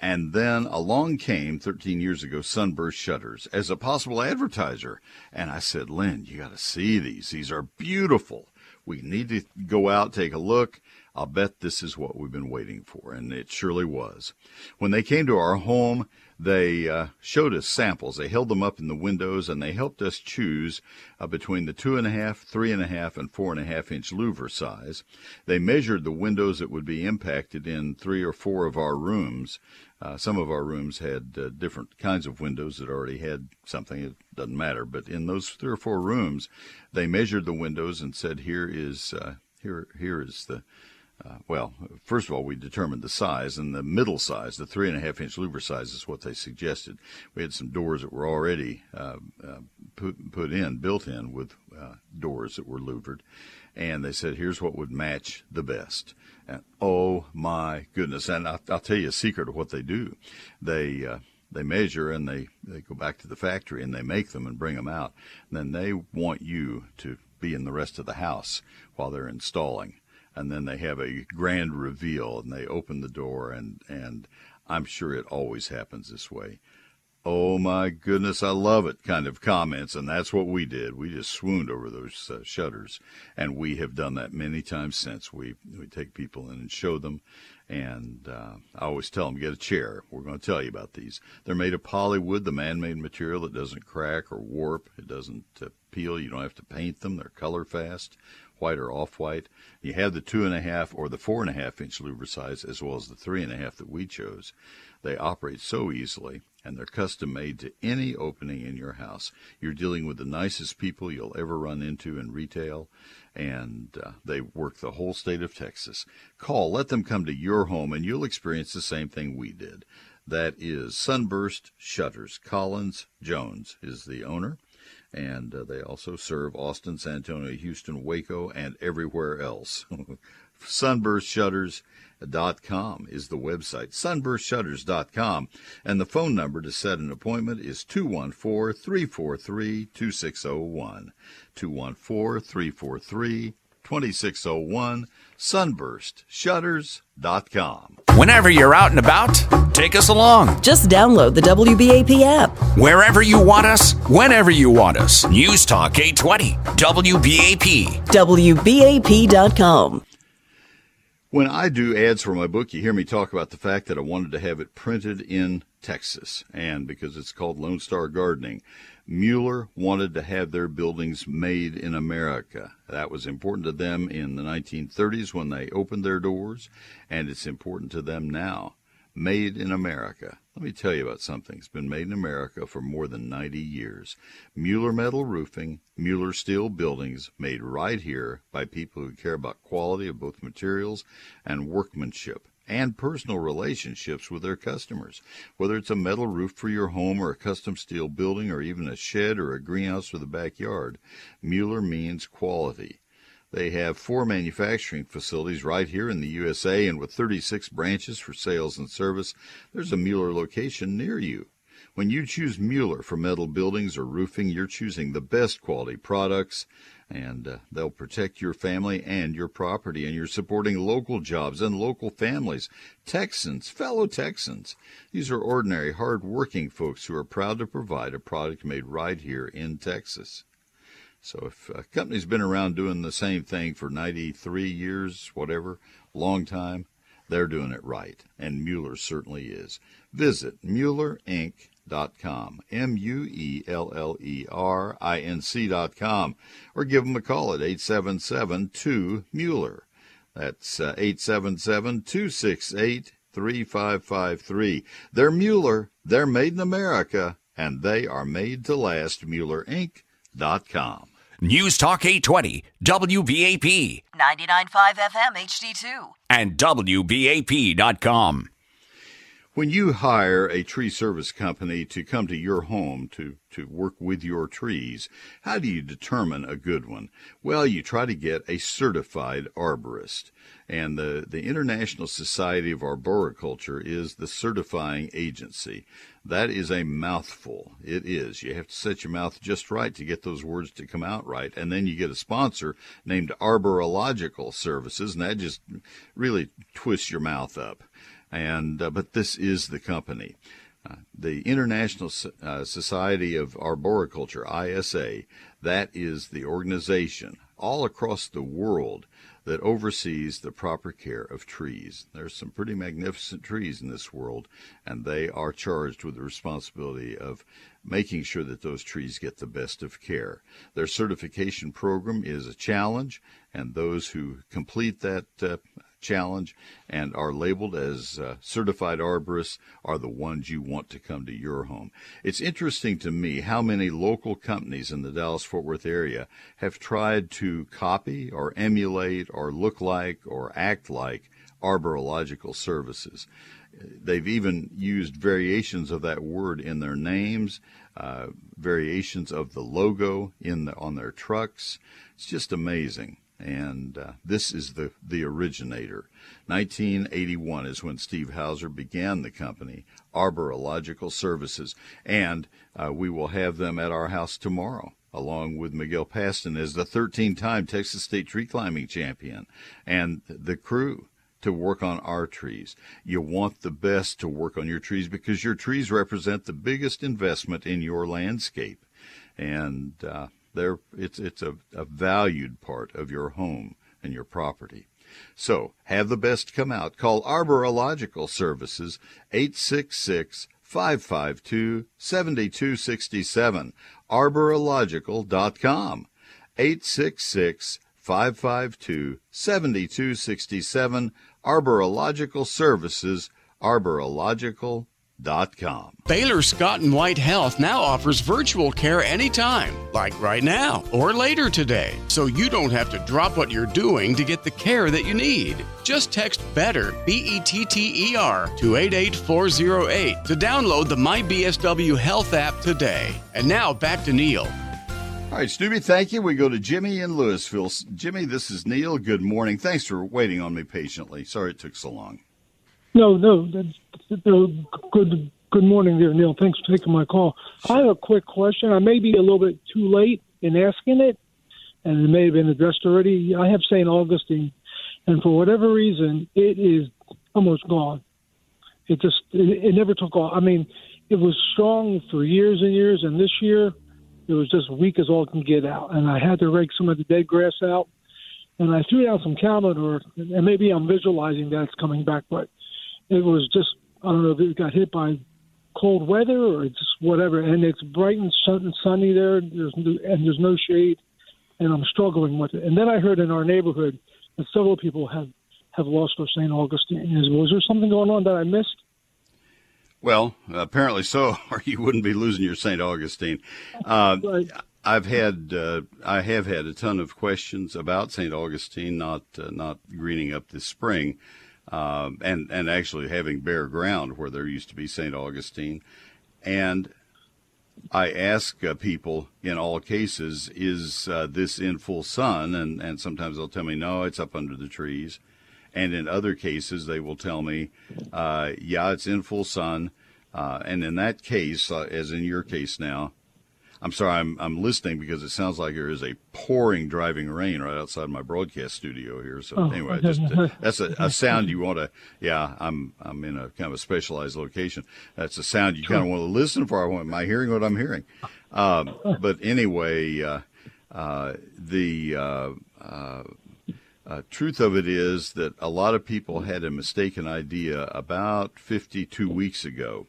[SPEAKER 2] And then along came 13 years ago Sunburst Shutters as a possible advertiser. And I said, Lynn, you got to see these. These are beautiful. We need to go out, take a look. I'll bet this is what we've been waiting for. And it surely was. When they came to our home, they uh, showed us samples. They held them up in the windows and they helped us choose uh, between the two and a half, three and a half, and four and a half inch louver size. They measured the windows that would be impacted in three or four of our rooms. Uh, some of our rooms had uh, different kinds of windows that already had something. It doesn't matter, but in those three or four rooms, they measured the windows and said, "Here is uh, here here is the." Uh, well, first of all, we determined the size, and the middle size, the three and a half inch louver size, is what they suggested. We had some doors that were already uh, uh, put put in, built in with uh, doors that were louvered, and they said, "Here's what would match the best." And oh my goodness! And I'll, I'll tell you a secret of what they do. They uh, they measure and they, they go back to the factory and they make them and bring them out. And then they want you to be in the rest of the house while they're installing and then they have a grand reveal and they open the door and and I'm sure it always happens this way. Oh my goodness, I love it kind of comments, and that's what we did. We just swooned over those uh, shutters, and we have done that many times since. We we take people in and show them, and uh, I always tell them get a chair. We're going to tell you about these. They're made of polywood, the man-made material that doesn't crack or warp. It doesn't uh, peel. You don't have to paint them. They're color fast white or off white. You have the two and a half or the four and a half inch louver size as well as the three and a half that we chose. They operate so easily and they're custom made to any opening in your house. You're dealing with the nicest people you'll ever run into in retail and uh, they work the whole state of Texas. Call, let them come to your home and you'll experience the same thing we did. That is Sunburst Shutters. Collins Jones is the owner and uh, they also serve Austin, San Antonio, Houston, Waco, and everywhere else. Sunburstshutters.com is the website, sunburstshutters.com, and the phone number to set an appointment is 214 343 2601. 214 343 2601 sunburstshutters.com.
[SPEAKER 6] Whenever you're out and about, take us along.
[SPEAKER 8] Just download the WBAP app.
[SPEAKER 6] Wherever you want us, whenever you want us. News Talk 820, WBAP.
[SPEAKER 8] WBAP.com.
[SPEAKER 2] When I do ads for my book, you hear me talk about the fact that I wanted to have it printed in Texas, and because it's called Lone Star Gardening. Mueller wanted to have their buildings made in America. That was important to them in the 1930s when they opened their doors, and it's important to them now. Made in America. Let me tell you about something. It's been made in America for more than 90 years. Mueller Metal Roofing, Mueller Steel Buildings, made right here by people who care about quality of both materials and workmanship and personal relationships with their customers. Whether it's a metal roof for your home or a custom steel building or even a shed or a greenhouse for the backyard, Mueller means quality. They have four manufacturing facilities right here in the USA, and with 36 branches for sales and service, there's a Mueller location near you. When you choose Mueller for metal buildings or roofing, you're choosing the best quality products and uh, they'll protect your family and your property and you're supporting local jobs and local families. Texans fellow texans. These are ordinary hard-working folks who are proud to provide a product made right here in texas. So if a company's been around doing the same thing for 93 years whatever long time they're doing it right and mueller certainly is. Visit mueller inc dot com, M-U-E-L-L-E-R-I-N-C dot com, or give them a call at 877-2-MUELLER. That's uh, 877-268-3553. They're Mueller, they're made in America, and they are made to last, MuellerInc.com.
[SPEAKER 6] News Talk 820, WBAP.
[SPEAKER 8] 99.5 FM HD2.
[SPEAKER 6] And WBAP.com.
[SPEAKER 2] When you hire a tree service company to come to your home to, to work with your trees, how do you determine a good one? Well, you try to get a certified arborist. And the, the International Society of Arboriculture is the certifying agency. That is a mouthful. It is. You have to set your mouth just right to get those words to come out right. And then you get a sponsor named Arborilogical Services, and that just really twists your mouth up and uh, but this is the company. Uh, the International uh, Society of Arboriculture, ISA, that is the organization all across the world that oversees the proper care of trees. There's some pretty magnificent trees in this world, and they are charged with the responsibility of making sure that those trees get the best of care. Their certification program is a challenge, and those who complete that uh, challenge and are labeled as uh, certified arborists are the ones you want to come to your home. It's interesting to me how many local companies in the Dallas Fort Worth area have tried to copy or emulate or look like or act like arborilogical services. They've even used variations of that word in their names, uh, variations of the logo in the, on their trucks. It's just amazing and uh, this is the, the originator. 1981 is when Steve Houser began the company, Arborilogical Services, and uh, we will have them at our house tomorrow. Along with Miguel Paston as the 13 time Texas State tree climbing champion and the crew to work on our trees. You want the best to work on your trees because your trees represent the biggest investment in your landscape. And uh, it's, it's a, a valued part of your home and your property. So have the best come out. Call Arborilogical Services 866 552 7267. Arborilogical.com 866 552 7267. Arborilogical Services, arborilogical.com Com.
[SPEAKER 1] Baylor Scott and White Health now offers virtual care anytime, like right now or later today, so you don't have to drop what you're doing to get the care that you need. Just text BETTER, B E T T E R, to 88408 to download the MyBSW Health app today. And now back to Neil.
[SPEAKER 2] All right, Stubby, thank you. We go to Jimmy in Louisville. Jimmy, this is Neil. Good morning. Thanks for waiting on me patiently. Sorry it took so long.
[SPEAKER 10] No, no, that's, good. Good morning, there, Neil. Thanks for taking my call. I have a quick question. I may be a little bit too late in asking it, and it may have been addressed already. I have St. Augustine, and for whatever reason, it is almost gone. It just it, it never took off. I mean, it was strong for years and years, and this year it was just weak as all can get out. And I had to rake some of the dead grass out, and I threw down some manure. And maybe I'm visualizing that it's coming back, but it was just I don't know if it got hit by cold weather or just whatever. And it's bright and sun, sunny there. There's no, and there's no shade, and I'm struggling with it. And then I heard in our neighborhood that several people have have lost their St. Augustine. Is was there something going on that I missed?
[SPEAKER 2] Well, apparently so, or you wouldn't be losing your St. Augustine. Uh,
[SPEAKER 10] Right.
[SPEAKER 2] I've had, uh, I have had a ton of questions about St. Augustine not uh, not greening up this spring, um, and and actually having bare ground where there used to be St. Augustine, and I ask uh, people in all cases, is uh, this in full sun? And and sometimes they'll tell me, no, it's up under the trees. And in other cases, they will tell me, uh, yeah, it's in full sun. Uh, and in that case, uh, as in your case now, I'm sorry, I'm I'm listening because it sounds like there is a pouring, driving rain right outside my broadcast studio here. So
[SPEAKER 10] Oh,
[SPEAKER 2] anyway, just uh, that's a, a sound you want to. Yeah, I'm I'm in a kind of a specialized location. That's a sound you kind of want to listen for. Am I hearing what I'm hearing? Um, but anyway, uh, uh, the uh, uh, uh, truth of it is that a lot of people had a mistaken idea about 52 weeks ago.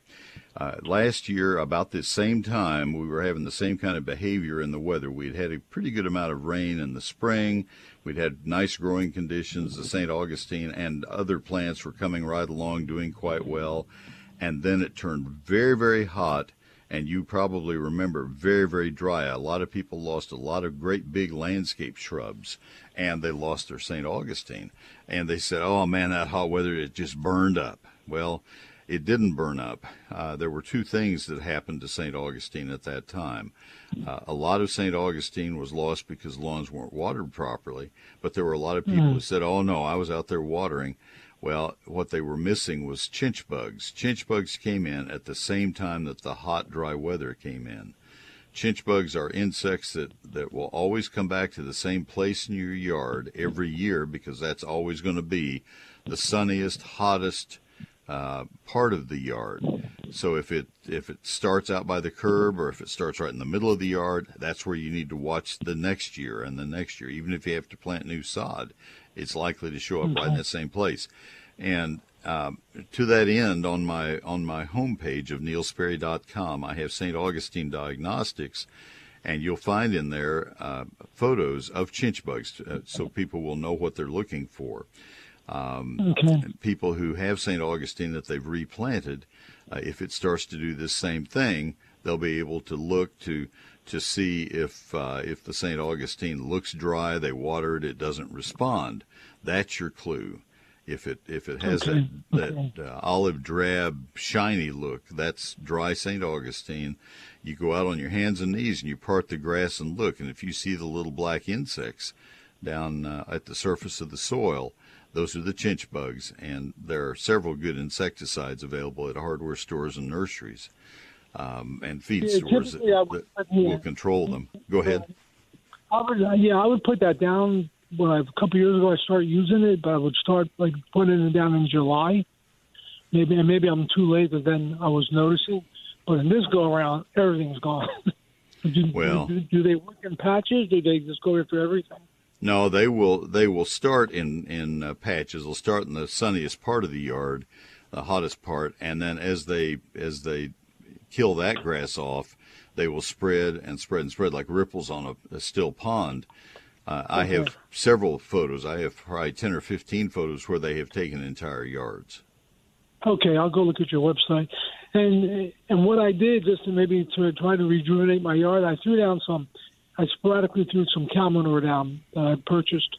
[SPEAKER 2] Uh, last year, about this same time, we were having the same kind of behavior in the weather. We'd had a pretty good amount of rain in the spring. We'd had nice growing conditions. The St. Augustine and other plants were coming right along, doing quite well. And then it turned very, very hot. And you probably remember very, very dry. A lot of people lost a lot of great big landscape shrubs and they lost their St. Augustine. And they said, oh man, that hot weather, it just burned up. Well, it didn't burn up. Uh, there were two things that happened to St. Augustine at that time. Uh, a lot of St. Augustine was lost because lawns weren't watered properly, but there were a lot of people who said, oh no, I was out there watering. Well, what they were missing was chinch bugs. Chinch bugs came in at the same time that the hot, dry weather came in. Chinch bugs are insects that, that will always come back to the same place in your yard every year because that's always going to be the sunniest, hottest uh, part of the yard. So if it if it starts out by the curb or if it starts right in the middle of the yard, that's where you need to watch the next year and the next year. Even if you have to plant new sod, it's likely to show up right in that same place. And um, to that end, on my on my homepage of neilsperry.com, I have St. Augustine Diagnostics, and you'll find in there uh, photos of chinch bugs, uh, so people will know what they're looking for. Um,
[SPEAKER 10] Okay.
[SPEAKER 2] People who have St. Augustine that they've replanted, uh, if it starts to do this same thing, they'll be able to look to to see if uh, if the St. Augustine looks dry, they water it, it doesn't respond. That's your clue. If it if it has
[SPEAKER 10] Okay,
[SPEAKER 2] that
[SPEAKER 10] okay.
[SPEAKER 2] that uh, olive drab shiny look, that's dry St. Augustine. You go out on your hands and knees and you part the grass and look, and if you see the little black insects down uh, at the surface of the soil, those are the chinch bugs, and there are several good insecticides available at hardware stores and nurseries um, and feed
[SPEAKER 10] Yeah,
[SPEAKER 2] stores that,
[SPEAKER 10] would-
[SPEAKER 2] that
[SPEAKER 10] yeah.
[SPEAKER 2] will control them. Go ahead.
[SPEAKER 10] I would, uh, yeah, I would put that down. When I, a couple years ago, I started using it, but I would start like putting it down in July. Maybe, and maybe I'm too late, but then I was noticing. But in this go around, everything's gone. do,
[SPEAKER 2] Well-
[SPEAKER 10] do, do they work in patches? Do they just go after everything?
[SPEAKER 2] No, they will. They will start in in uh, patches. They'll start in the sunniest part of the yard, the hottest part, and then as they as they kill that grass off, they will spread and spread and spread like ripples on a, a still pond. Uh, I have several photos. I have probably ten or fifteen photos where they have taken entire yards.
[SPEAKER 10] Okay, I'll go look at your website. And and what I did just to maybe to try to rejuvenate my yard, I threw down some. I sporadically threw some cow manure down that I purchased,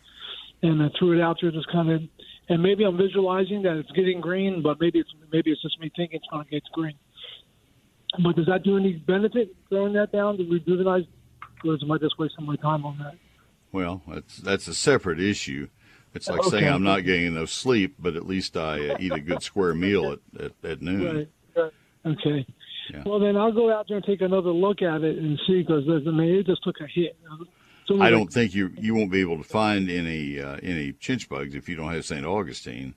[SPEAKER 10] and I threw it out there just kind of. And maybe I'm visualizing that it's getting green, but maybe it's maybe it's just me thinking it's going to get green. But does that do any benefit throwing that down to rejuvenize, or am I just wasting my time on that?
[SPEAKER 2] Well, that's that's a separate issue. It's like saying I'm not getting enough sleep, but at least I uh, eat a good square meal at, at, at noon.
[SPEAKER 10] Right. right. Okay.
[SPEAKER 2] Yeah.
[SPEAKER 10] Well, then I'll go out there and take another look at it and see because I mean it just took a hit. So
[SPEAKER 2] I don't think you you won't be able to find any uh, any chinch bugs if you don't have St. Augustine.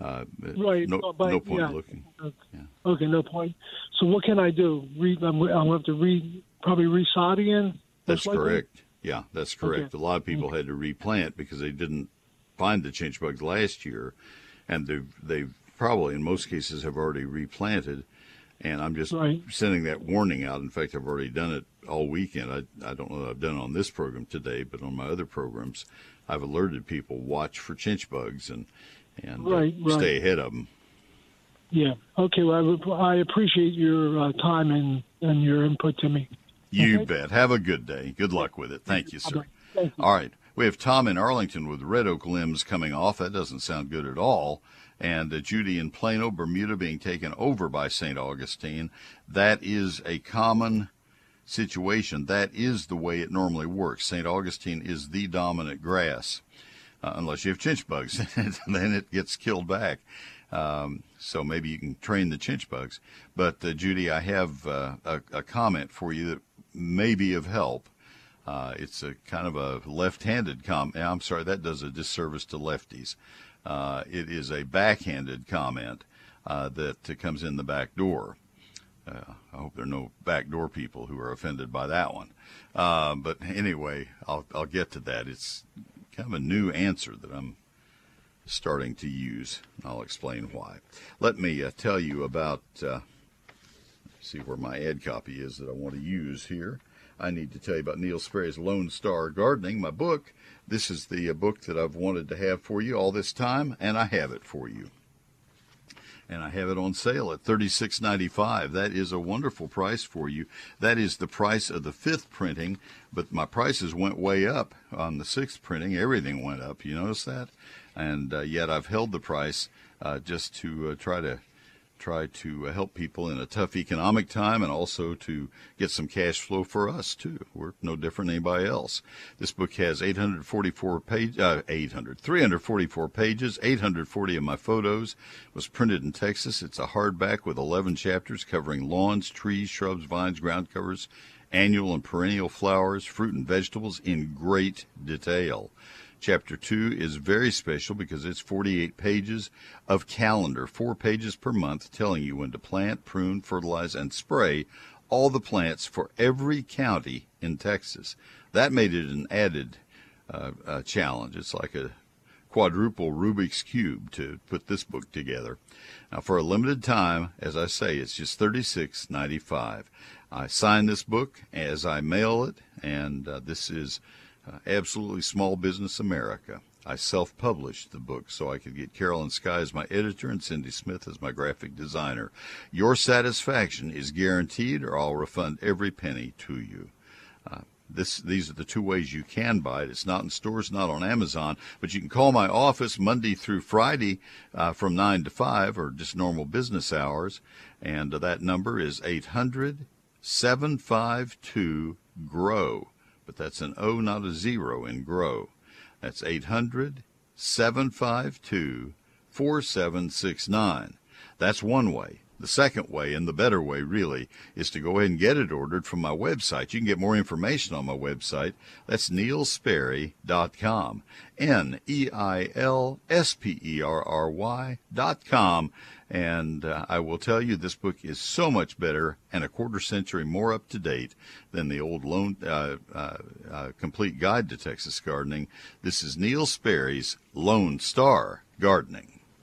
[SPEAKER 2] Uh,
[SPEAKER 10] right.
[SPEAKER 2] No,
[SPEAKER 10] but,
[SPEAKER 2] no point
[SPEAKER 10] yeah.
[SPEAKER 2] looking.
[SPEAKER 10] Okay.
[SPEAKER 2] Yeah.
[SPEAKER 10] okay, no point. So what can I do? Re, I'm, I'll have to re probably resod again.
[SPEAKER 2] That's
[SPEAKER 10] likely?
[SPEAKER 2] correct. Yeah, that's correct.
[SPEAKER 10] Okay.
[SPEAKER 2] A lot of people had to replant because they didn't find the chinch bugs last year, and they've they've probably in most cases have already replanted. And I'm just
[SPEAKER 10] Right.
[SPEAKER 2] sending that warning out. In fact, I've already done it all weekend. I I don't know that I've done it on this program today, but on my other programs, I've alerted people watch for chinch bugs and and uh,
[SPEAKER 10] Right, right.
[SPEAKER 2] stay ahead of them.
[SPEAKER 10] Yeah. Okay. Well, I, I appreciate your uh, time and and your input to me.
[SPEAKER 2] You
[SPEAKER 10] Okay.
[SPEAKER 2] bet. Have a good day. Good luck with it. Thank you, sir.
[SPEAKER 10] Thank you.
[SPEAKER 2] All right. We have Tom in Arlington with red oak limbs coming off. That doesn't sound good at all. And uh, Judy in Plano, Bermuda being taken over by St. Augustine. That is a common situation. That is the way it normally works. St. Augustine is the dominant grass, uh, unless you have chinch bugs. then it gets killed back. Um, so maybe you can train the chinch bugs. But uh, Judy, I have uh, a, a comment for you that may be of help. Uh, it's a kind of a left-handed comment. I'm sorry, that does a disservice to lefties. Uh, it is a backhanded comment uh, that uh, comes in the back door. Uh, I hope there are no backdoor people who are offended by that one. Uh, but anyway, I'll, I'll get to that. It's kind of a new answer that I'm starting to use. I'll explain why. Let me uh, tell you about. See where my ad copy is that I want to use here. I need to tell you about Neil Sperry's Lone Star Gardening, my book. This is the uh, book that I've wanted to have for you all this time, and I have it for you. And I have it on sale at thirty-six ninety-five. That is a wonderful price for you. That is the price of the fifth printing, but my prices went way up on the sixth printing. Everything went up. You notice that? And uh, yet I've held the price uh, just to uh, try to try to uh, help people in a tough economic time and also to get some cash flow for us too. We're no different than anybody else. This book has 844 page, uh, 800, 344 pages, 840 of my photos. It was printed in Texas. It's a hardback with 11 chapters covering lawns, trees, shrubs, vines, ground covers, annual and perennial flowers, fruit and vegetables in great detail. Chapter 2 is very special because it's 48 pages of calendar, four pages per month, telling you when to plant, prune, fertilize, and spray all the plants for every county in Texas. That made it an added uh, uh, challenge. It's like a quadruple Rubik's Cube to put this book together. Now, for a limited time, as I say, it's just thirty-six ninety-five. I sign this book as I mail it, and uh, this is uh, absolutely small business America. I self published the book so I could get Carolyn Sky as my editor and Cindy Smith as my graphic designer. Your satisfaction is guaranteed, or I'll refund every penny to you. Uh, this, these are the two ways you can buy it. It's not in stores, not on Amazon, but you can call my office Monday through Friday uh, from 9 to 5 or just normal business hours. And uh, that number is 800 752 GROW but that's an O, not a zero in grow. That's 800 752 4769. That's one way. The second way, and the better way really, is to go ahead and get it ordered from my website. You can get more information on my website. That's neilsperry.com. N E I L S P E R R Y dot com. And uh, I will tell you, this book is so much better and a quarter century more up to date than the old Lone, uh, uh, uh, Complete Guide to Texas Gardening. This is Neil Sperry's Lone Star Gardening.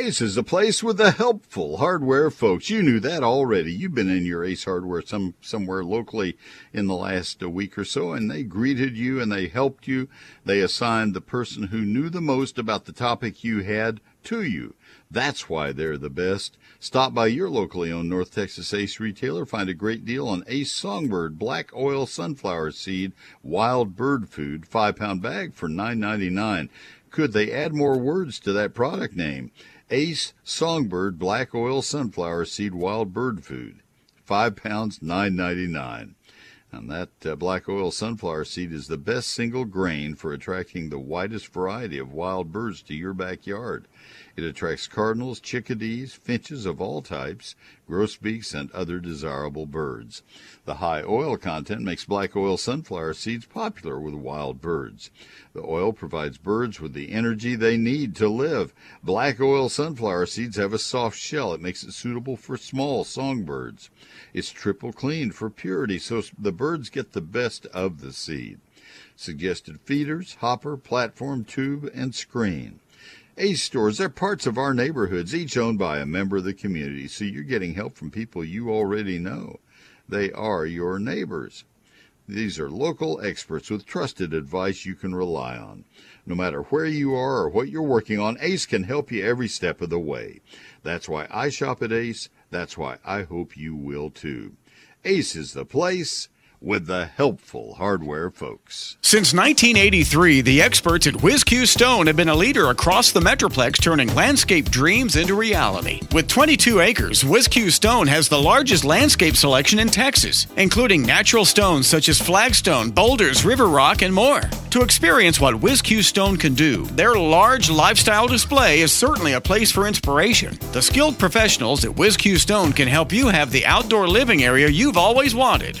[SPEAKER 2] Ace is the place with the helpful hardware folks. You knew that already. You've been in your Ace Hardware some somewhere locally in the last uh, week or so, and they greeted you and they helped you. They assigned the person who knew the most about the topic you had to you. That's why they're the best. Stop by your locally owned North Texas Ace retailer. Find a great deal on Ace Songbird Black Oil Sunflower Seed Wild Bird Food, five pound bag for $9.99. Could they add more words to that product name? Ace Songbird Black Oil Sunflower Seed Wild Bird Food, five pounds, nine ninety nine. And that uh, black oil sunflower seed is the best single grain for attracting the widest variety of wild birds to your backyard. It attracts cardinals, chickadees, finches of all types, grosbeaks, and other desirable birds. The high oil content makes black oil sunflower seeds popular with wild birds. The oil provides birds with the energy they need to live. Black oil sunflower seeds have a soft shell. It makes it suitable for small songbirds. It's triple cleaned for purity, so the birds get the best of the seed. Suggested feeders, hopper, platform, tube, and screen. Ace stores, they're parts of our neighborhoods, each owned by a member of the community, so you're getting help from people you already know. They are your neighbors. These are local experts with trusted advice you can rely on. No matter where you are or what you're working on, Ace can help you every step of the way. That's why I shop at Ace. That's why I hope you will too. Ace is the place with the helpful hardware folks.
[SPEAKER 11] Since 1983, the experts at WhizQ Stone have been a leader across the Metroplex, turning landscape dreams into reality. With 22 acres, WhizQ Stone has the largest landscape selection in Texas, including natural stones such as flagstone, boulders, river rock, and more. To experience what WhizQ Stone can do, their large lifestyle display is certainly a place for inspiration. The skilled professionals at WhizQ Stone can help you have the outdoor living area you've always wanted.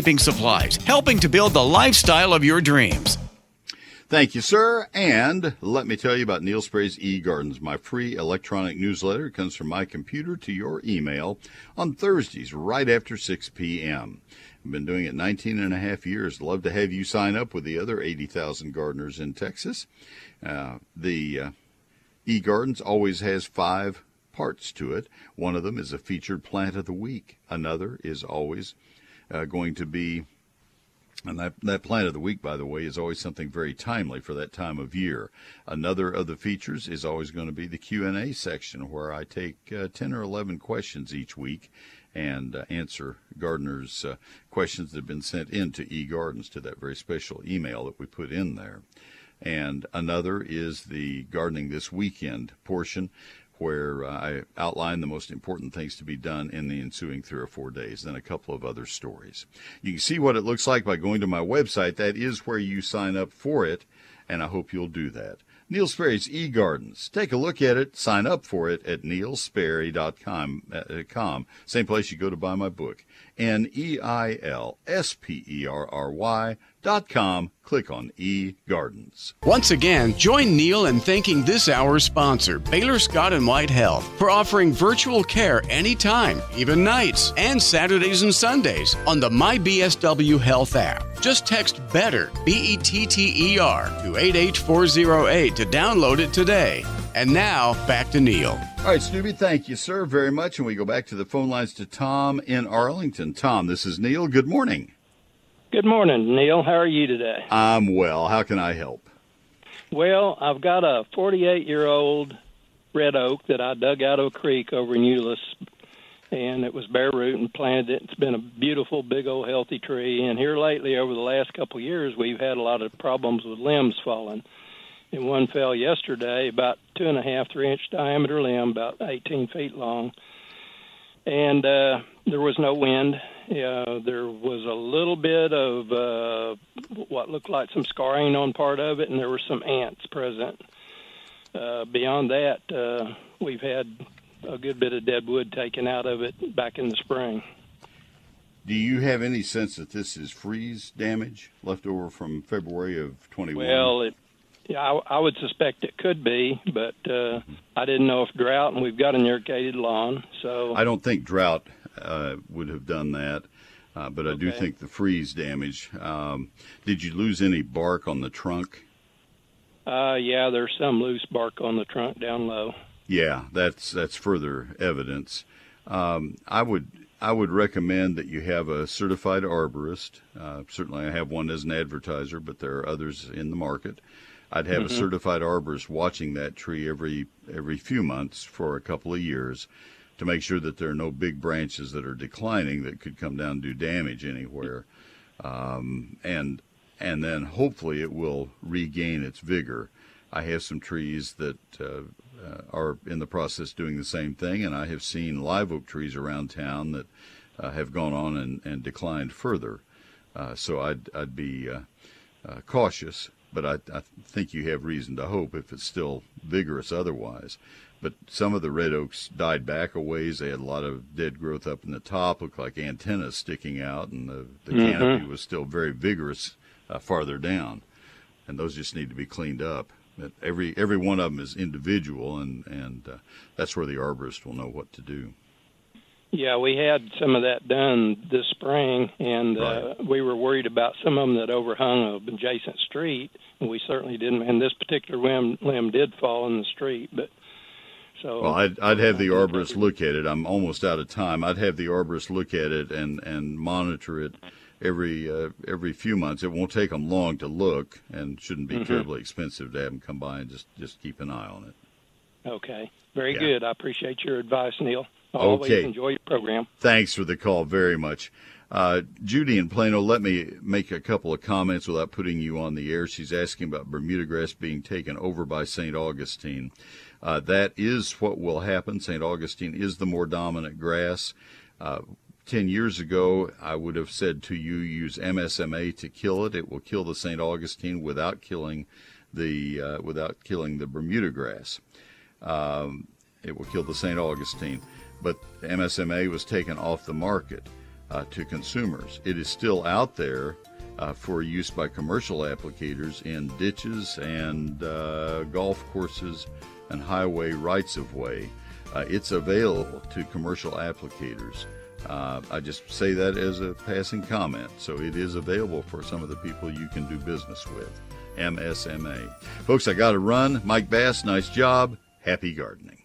[SPEAKER 11] landscaping supplies, helping to build the lifestyle of your dreams.
[SPEAKER 2] Thank you, sir. And let me tell you about Neil Sperry's eGardens, my free electronic newsletter. Comes from my computer to your email on Thursdays right after 6 p.m. I've been doing it 19 and a half years. Love to have you sign up with the other 80,000 gardeners in Texas. Uh, the uh, eGardens always has five parts to it. One of them is a featured plant of the week. Another is always uh, going to be and that, that plant of the week, by the way, is always something very timely for that time of year. Another of the features is always going to be the Q&A section where I take uh, 10 or 11 questions each week and uh, answer gardeners' uh, questions that have been sent in to eGardens to that very special email that we put in there. And another is the Gardening This Weekend portion where uh, I outline the most important things to be done in the ensuing three or four days, then a couple of other stories. You can see what it looks like by going to my website. That is where you sign up for it, and I hope you'll do that. Neil Sperry's eGardens. Take a look at it, sign up for it at neilsperry.com. Uh, Same place you go to buy my book. N E I L S P E R R Y dot com. Click on E Gardens.
[SPEAKER 1] Once again, join Neil in thanking this hour's sponsor, Baylor Scott and White Health, for offering virtual care anytime, even nights, and Saturdays and Sundays on the MyBSW Health app. Just text BETTER, B E T T E R, to 88408 to download it today. And now, back to Neil.
[SPEAKER 2] All right, Snoopy, thank you, sir, very much. And we go back to the phone lines to Tom in Arlington. Tom, this is Neil. Good morning.
[SPEAKER 12] Good morning, Neil. How are you today?
[SPEAKER 2] I'm well. How can I help?
[SPEAKER 12] Well, I've got a 48 year old red oak that I dug out of a creek over in Euless, and it was bare root and planted it. It's been a beautiful, big old healthy tree. And here lately, over the last couple of years, we've had a lot of problems with limbs falling. And one fell yesterday, about two and a half, three inch diameter limb, about 18 feet long. And uh, there was no wind. Uh, there was a little bit of uh, what looked like some scarring on part of it, and there were some ants present. uh, beyond that, uh, we've had a good bit of dead wood taken out of it back in the spring.
[SPEAKER 2] Do you have any sense that this is freeze damage left over from February of 21?
[SPEAKER 12] Well, it, yeah, I, I would suspect it could be, but uh, I didn't know if drought, and we've got an irrigated lawn, so
[SPEAKER 2] I don't think drought uh, would have done that, uh, but I do think the freeze damage. Um, did you lose any bark on the trunk?
[SPEAKER 12] uh, yeah, there's some loose bark on the trunk down low.
[SPEAKER 2] Yeah, that's that's further evidence. Um, I would I would recommend that you have a certified arborist. Uh, certainly, I have one as an advertiser, but there are others in the market. I'd have a
[SPEAKER 13] Mhm.
[SPEAKER 2] certified arborist watching that tree every every few months for a couple of years to make sure that there are no big branches that are declining that could come down and do damage anywhere. Um, and and then hopefully it will regain its vigor. I have some trees that uh, uh, are in the process doing the same thing, and I have seen live oak trees around town that uh, have gone on and, and declined further. Uh, so I'd, I'd be uh, uh, cautious, but I, I think you have reason to hope if it's still vigorous otherwise. But some of the red oaks died back a ways. They had a lot of dead growth up in the top, looked like antennas sticking out, and the, the
[SPEAKER 12] Mhm.
[SPEAKER 2] canopy was still very vigorous uh, farther down. And those just need to be cleaned up. Every every one of them is individual, and and uh, that's where the arborist will know what to do.
[SPEAKER 12] Yeah, we had some of that done this spring, and uh, we were worried about some of them that overhung an adjacent street, and we certainly didn't. And this particular limb, limb did fall in the street, but so
[SPEAKER 2] Well, I'd, I'd have the arborist look at it. I'm almost out of time. I'd have the arborist look at it and, and monitor it every uh, every few months. It won't take them long to look, and shouldn't be
[SPEAKER 12] Mhm.
[SPEAKER 2] terribly expensive to have them come by and just just keep an eye on it.
[SPEAKER 12] okay, very
[SPEAKER 2] Yeah.
[SPEAKER 12] good. I appreciate your advice, Neil. Always
[SPEAKER 2] Okay.
[SPEAKER 12] enjoy your program.
[SPEAKER 2] Thanks for the call very much. Uh, Judy in Plano, let me make a couple of comments without putting you on the air. She's asking about Bermuda grass being taken over by St. Augustine. Uh, that is what will happen. St. Augustine is the more dominant grass. Uh, Ten years ago, I would have said to you, use MSMA to kill it. It will kill the St. Augustine without killing the uh, without killing the Bermuda grass. Um, it will kill the St. Augustine. But MSMA was taken off the market uh, to consumers. It is still out there uh, for use by commercial applicators in ditches and uh, golf courses and highway rights of way. Uh, it's available to commercial applicators. Uh, I just say that as a passing comment. So it is available for some of the people you can do business with. MSMA. Folks, I got to run. Mike Bass, nice job. Happy gardening.